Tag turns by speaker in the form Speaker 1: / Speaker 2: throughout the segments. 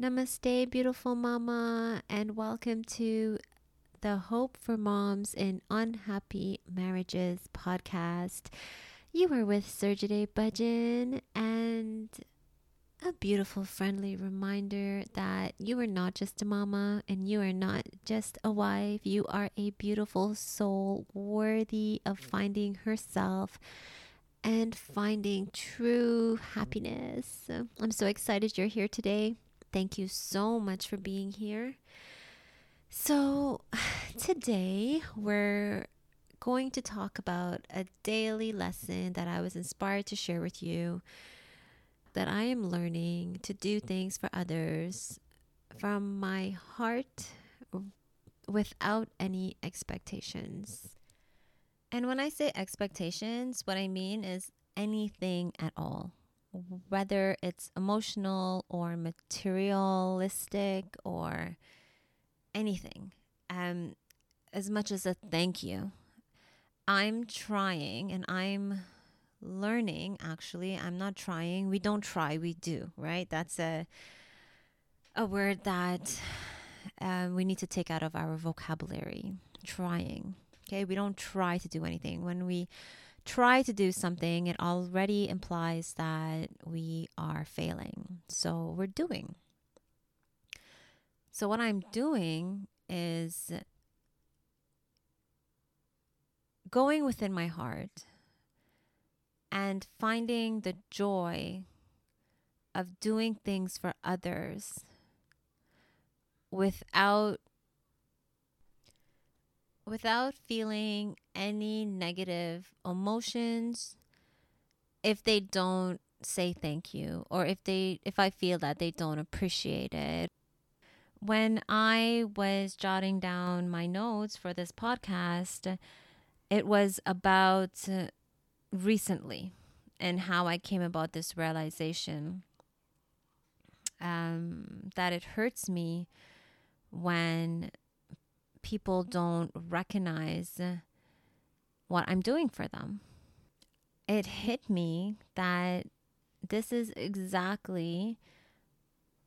Speaker 1: Namaste, beautiful mama, and welcome to the Hope for Moms in Unhappy Marriages podcast. You are with Surjade Bhajan, and a beautiful, friendly reminder that you are not just a mama and you are not just a wife. You are a beautiful soul worthy of finding herself and finding true happiness. I'm so excited you're here today. Thank you so much for being here. So, today we're going to talk about a daily lesson that I was inspired to share with you that I am learning to do things for others from my heart without any expectations. And when I say expectations, what I mean is anything at all whether it's emotional or materialistic or anything, um, as much as a thank you. I'm trying and I'm learning actually. I'm not trying. We don't try, we do, right? That's a a word that um, we need to take out of our vocabulary. Trying. Okay, we don't try to do anything. When we try to do something, it already implies that we are failing. So we're doing. So, what I'm doing is going within my heart and finding the joy of doing things for others without without feeling any negative emotions if they don't say thank you or if they if I feel that they don't appreciate it. When I was jotting down my notes for this podcast, it was about recently and how I came about this realization um, that it hurts me when people don't recognize what I'm doing for them. It hit me that this is exactly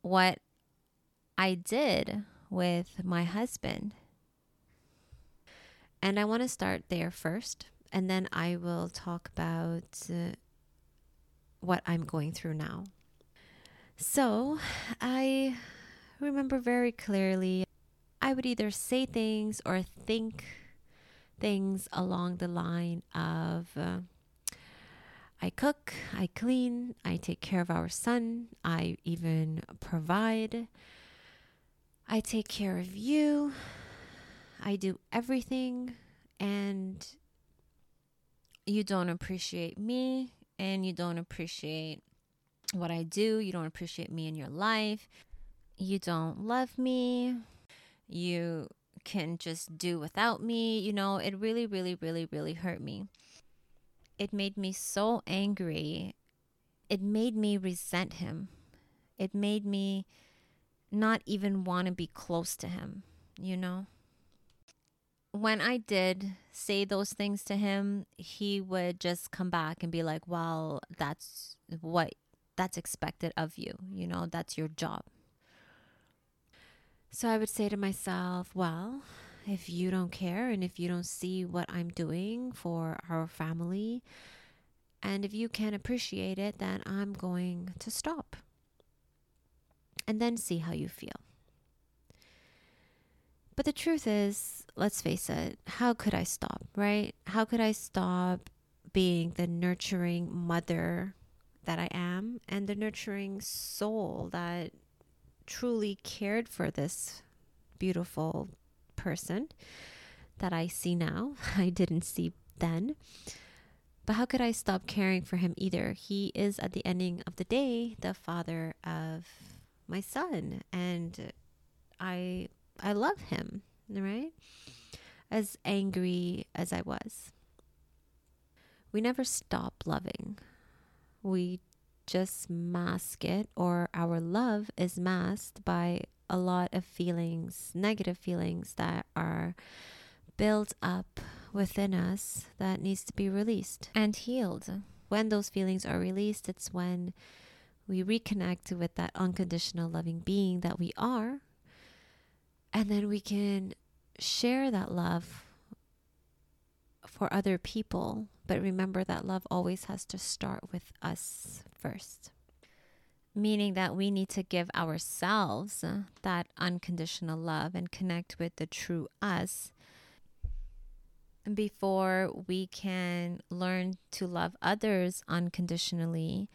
Speaker 1: what I did with my husband. And I want to start there first, and then I will talk about uh, what I'm going through now. So I remember very clearly I would either say things or think things along the line of uh, I cook, I clean, I take care of our son, I even provide, I take care of you, I do everything, and you don't appreciate me, and you don't appreciate what I do, you don't appreciate me in your life, you don't love me, you can just do without me. You know, it really, really, really, really hurt me. It made me so angry. It made me resent him. It made me not even want to be close to him, you know? When I did say those things to him, he would just come back and be like, well, that's what that's expected of you. You know, that's your job. So I would say to myself, well, if you don't care and if you don't see what I'm doing for our family, and if you can't appreciate it, then I'm going to stop. And then see how you feel. But the truth is, let's face it, how could I stop, right? How could I stop being the nurturing mother that I am and the nurturing soul that truly cared for this beautiful person that I see now. I didn't see then. But how could I stop caring for him either? He is, at the ending of the day, the father of my son, and I I love him, right? As angry as I was, we never stop loving. We just mask it, or our love is masked by a lot of feelings, negative feelings that are built up within us that needs to be released and healed. When those feelings are released, it's when we reconnect with that unconditional loving being that we are. And then we can share that love for other people. But remember that love always has to start with us first. Meaning that we need to give ourselves uh, that unconditional love and connect with the true us before we can learn to love others unconditionally,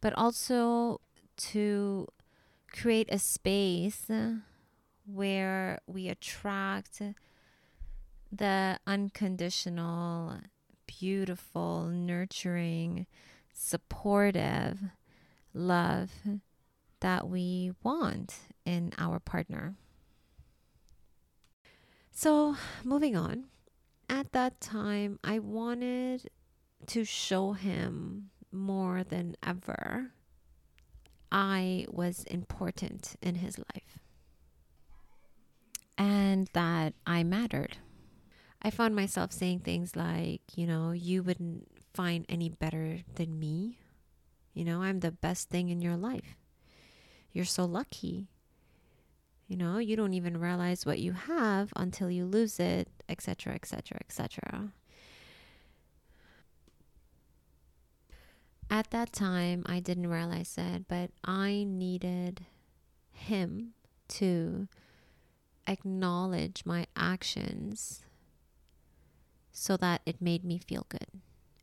Speaker 1: but also to create a space uh, where we attract the unconditional, beautiful, nurturing, supportive love that we want in our partner. So, moving on at that time, I wanted to show him more than ever I was important in his life and that I mattered. I found myself saying things like, you know, you wouldn't find any better than me. You know, I'm the best thing in your life. You're so lucky. You know, you don't even realize what you have until you lose it, etc., etc., etc. At that time, I didn't realize it, but I needed him to acknowledge my actions so that it made me feel good.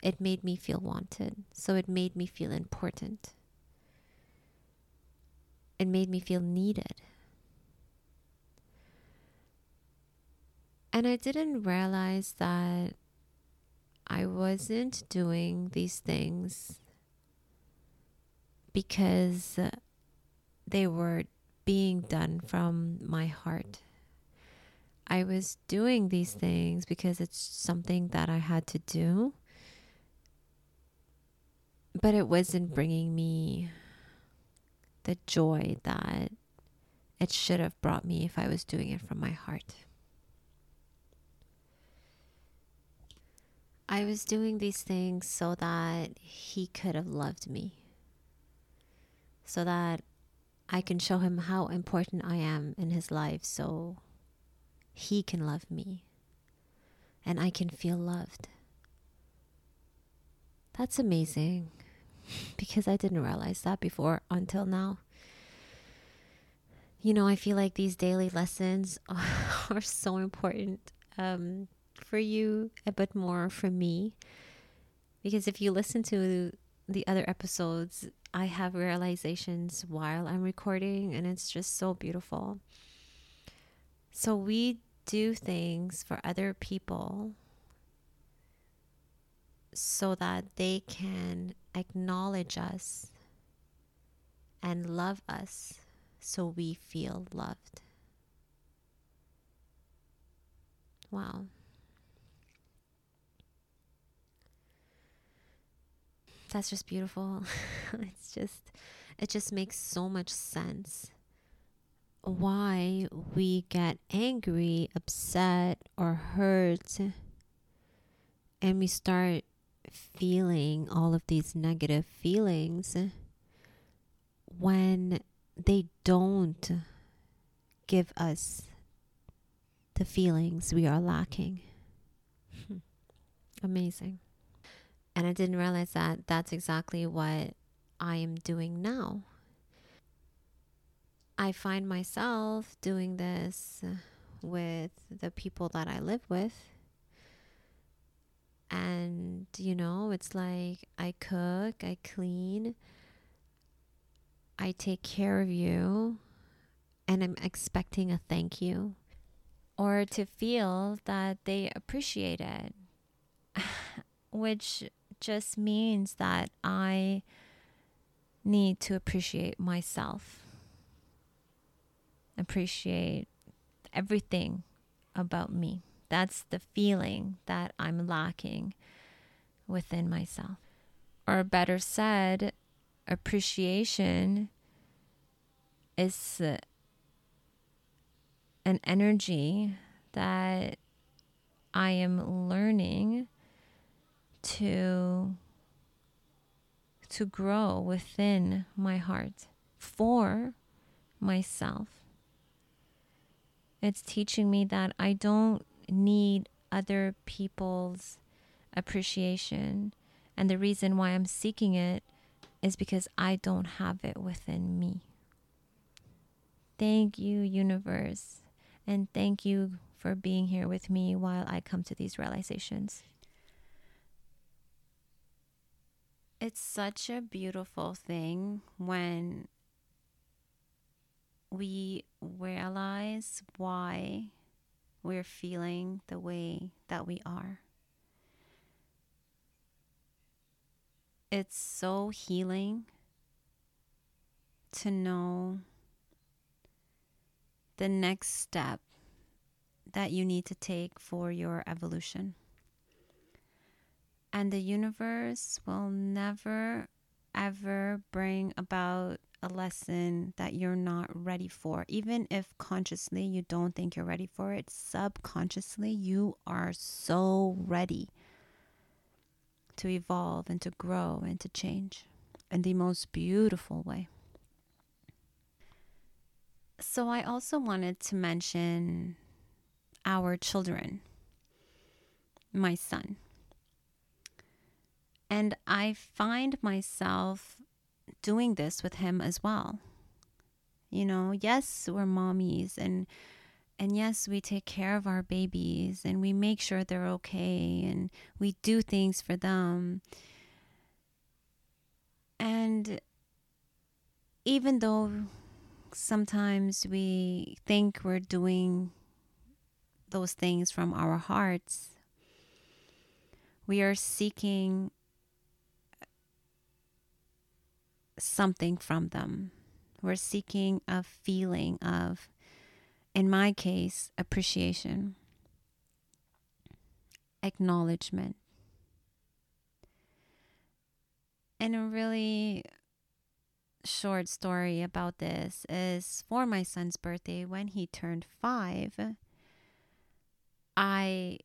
Speaker 1: It made me feel wanted. So it made me feel important. It made me feel needed. And I didn't realize that I wasn't doing these things because they were being done from my heart. I was doing these things because it's something that I had to do, but it wasn't bringing me the joy that it should have brought me if I was doing it from my heart. I was doing these things so that he could have loved me. So that I can show him how important I am in his life so he can love me and I can feel loved. That's amazing because I didn't realize that before until now. You know, I feel like these daily lessons are so important. Um, for you, a bit more for me. Because if you listen to the other episodes, I have realizations while I'm recording, and it's just so beautiful. So, we do things for other people so that they can acknowledge us and love us so we feel loved. Wow. that's just beautiful. it's just, it just makes so much sense why we get angry, upset, or hurt, and we start feeling all of these negative feelings when they don't give us the feelings we are lacking. Hmm. Amazing. And I didn't realize that that's exactly what I am doing now. I find myself doing this with the people that I live with. And, you know, it's like I cook, I clean, I take care of you, and I'm expecting a thank you. Or to feel that they appreciate it, which just means that I need to appreciate myself, appreciate everything about me. That's the feeling that I'm lacking within myself. Or better said, appreciation is an energy that I am learning to to grow within my heart for myself. It's teaching me that I don't need other people's appreciation. And the reason why I'm seeking it is because I don't have it within me. Thank you, universe. And thank you for being here with me while I come to these realizations. It's such a beautiful thing when we realize why we're feeling the way that we are. It's so healing to know the next step that you need to take for your evolution. And the universe will never, ever bring about a lesson that you're not ready for. Even if consciously you don't think you're ready for it, subconsciously you are so ready to evolve and to grow and to change in the most beautiful way. So, I also wanted to mention our children, my son. And I find myself doing this with him as well. You know, yes, we're mommies and and yes, we take care of our babies and we make sure they're okay and we do things for them. And even though sometimes we think we're doing those things from our hearts, we are seeking something from them. We're seeking a feeling of, in my case, appreciation, acknowledgement. And a really short story about this is for my son's birthday, when he turned five, I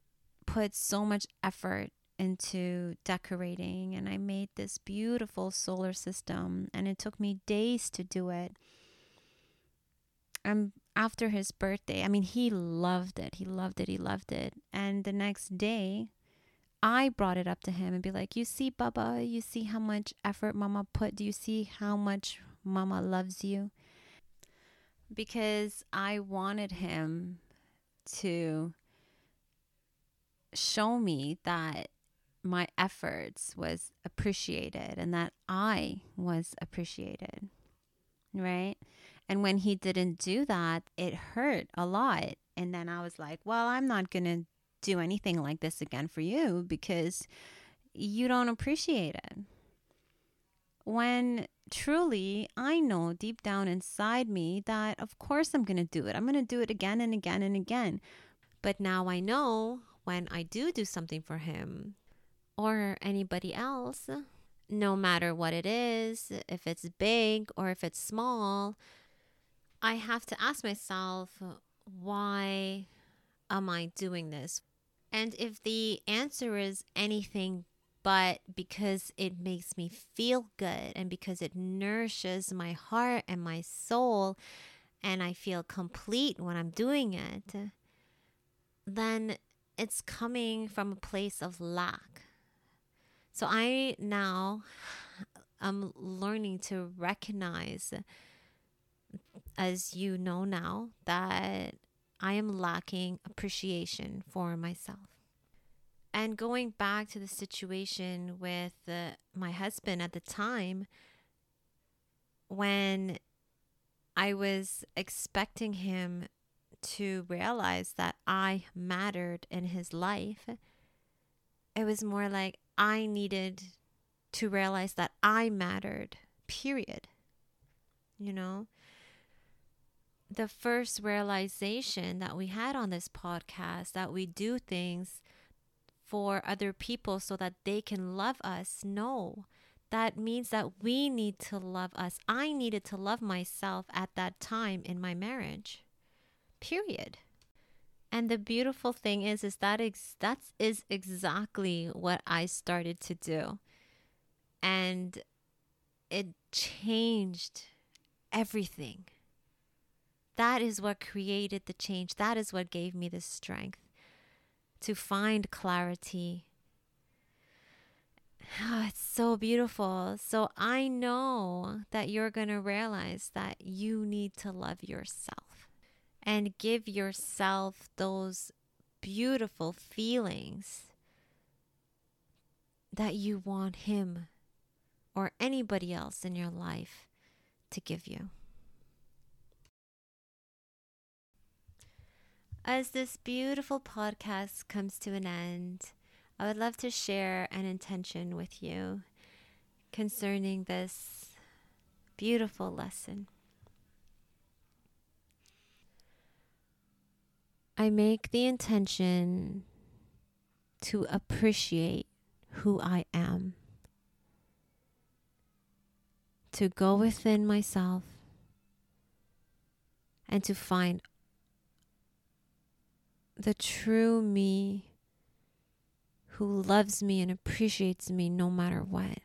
Speaker 1: put so much effort into decorating and I made this beautiful solar system and it took me days to do it. And after his birthday, I mean he loved it. He loved it. He loved it. And the next day, I brought it up to him and be like, "You see, Baba, you see how much effort mama put? Do you see how much mama loves you?" Because I wanted him to show me that my efforts was appreciated and that I was appreciated. Right? And when he didn't do that, it hurt a lot. And then I was like, well, I'm not going to do anything like this again for you because you don't appreciate it. When truly I know deep down inside me that, of course, I'm going to do it. I'm going to do it again and again and again. But now I know when I do do something for him, or anybody else, no matter what it is, if it's big or if it's small, I have to ask myself, why am I doing this? And if the answer is anything but because it makes me feel good and because it nourishes my heart and my soul, and I feel complete when I'm doing it, then it's coming from a place of lack. So I now am learning to recognize, as you know now, that I am lacking appreciation for myself. And going back to the situation with uh, my husband at the time, when I was expecting him to realize that I mattered in his life, it was more like I needed to realize that I mattered, period. You know? The first realization that we had on this podcast that we do things for other people so that they can love us. No, that means that we need to love us. I needed to love myself at that time in my marriage. Period. And the beautiful thing is, is that ex- that is exactly what I started to do. And it changed everything. That is what created the change. That is what gave me the strength to find clarity. Oh, it's so beautiful. So I know that you're going to realize that you need to love yourself and give yourself those beautiful feelings that you want Him or anybody else in your life to give you. As this beautiful podcast comes to an end, I would love to share an intention with you concerning this beautiful lesson. I make the intention to appreciate who I am, to go within myself and to find the true me who loves me and appreciates me no matter what.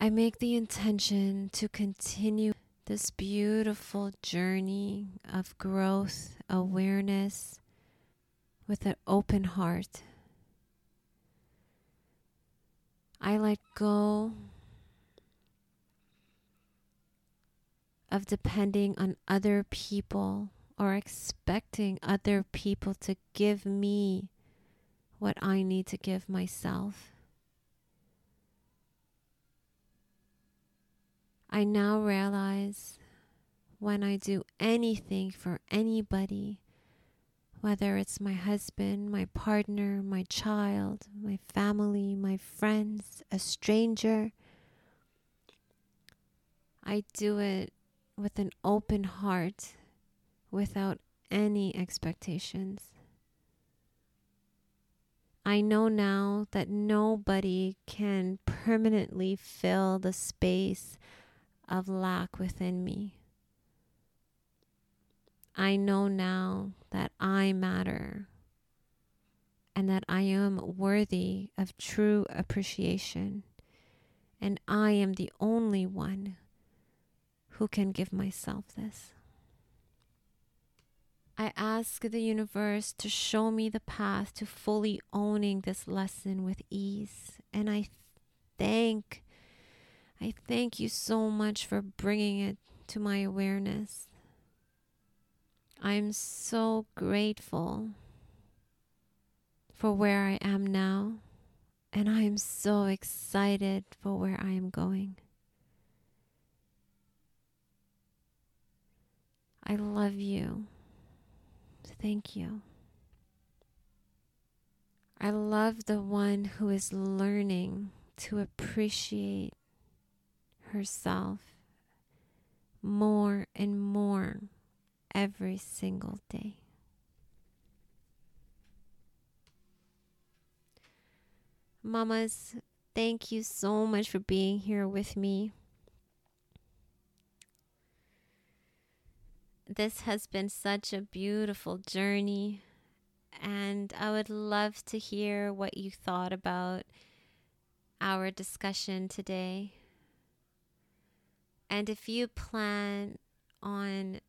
Speaker 1: I make the intention to continue this beautiful journey of growth, awareness, with an open heart. I let go of depending on other people or expecting other people to give me what I need to give myself. I now realize when I do anything for anybody, whether it's my husband, my partner, my child, my family, my friends, a stranger, I do it with an open heart without any expectations. I know now that nobody can permanently fill the space of lack within me. I know now that I matter and that I am worthy of true appreciation, and I am the only one who can give myself this. I ask the universe to show me the path to fully owning this lesson with ease, and I thank I thank you so much for bringing it to my awareness. I'm so grateful for where I am now, and I am so excited for where I am going. I love you. Thank you. I love the one who is learning to appreciate herself more and more every single day. Mamas, thank you so much for being here with me. This has been such a beautiful journey, and I would love to hear what you thought about our discussion today. And if you plan on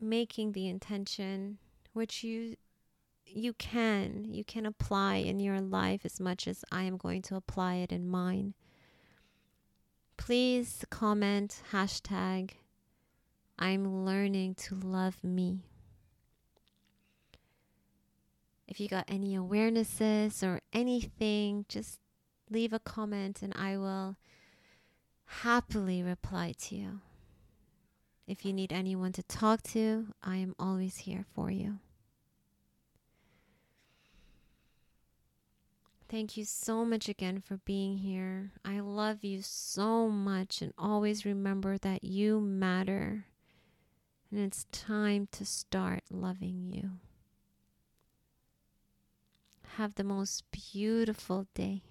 Speaker 1: making the intention, which you you can, you can apply in your life as much as I am going to apply it in mine. Please comment hashtag I'm learning to love me. If you got any awarenesses or anything, just leave a comment and I will happily reply to you. If you need anyone to talk to, I am always here for you. Thank you so much again for being here. I love you so much and always remember that you matter. And it's time to start loving you. Have the most beautiful day.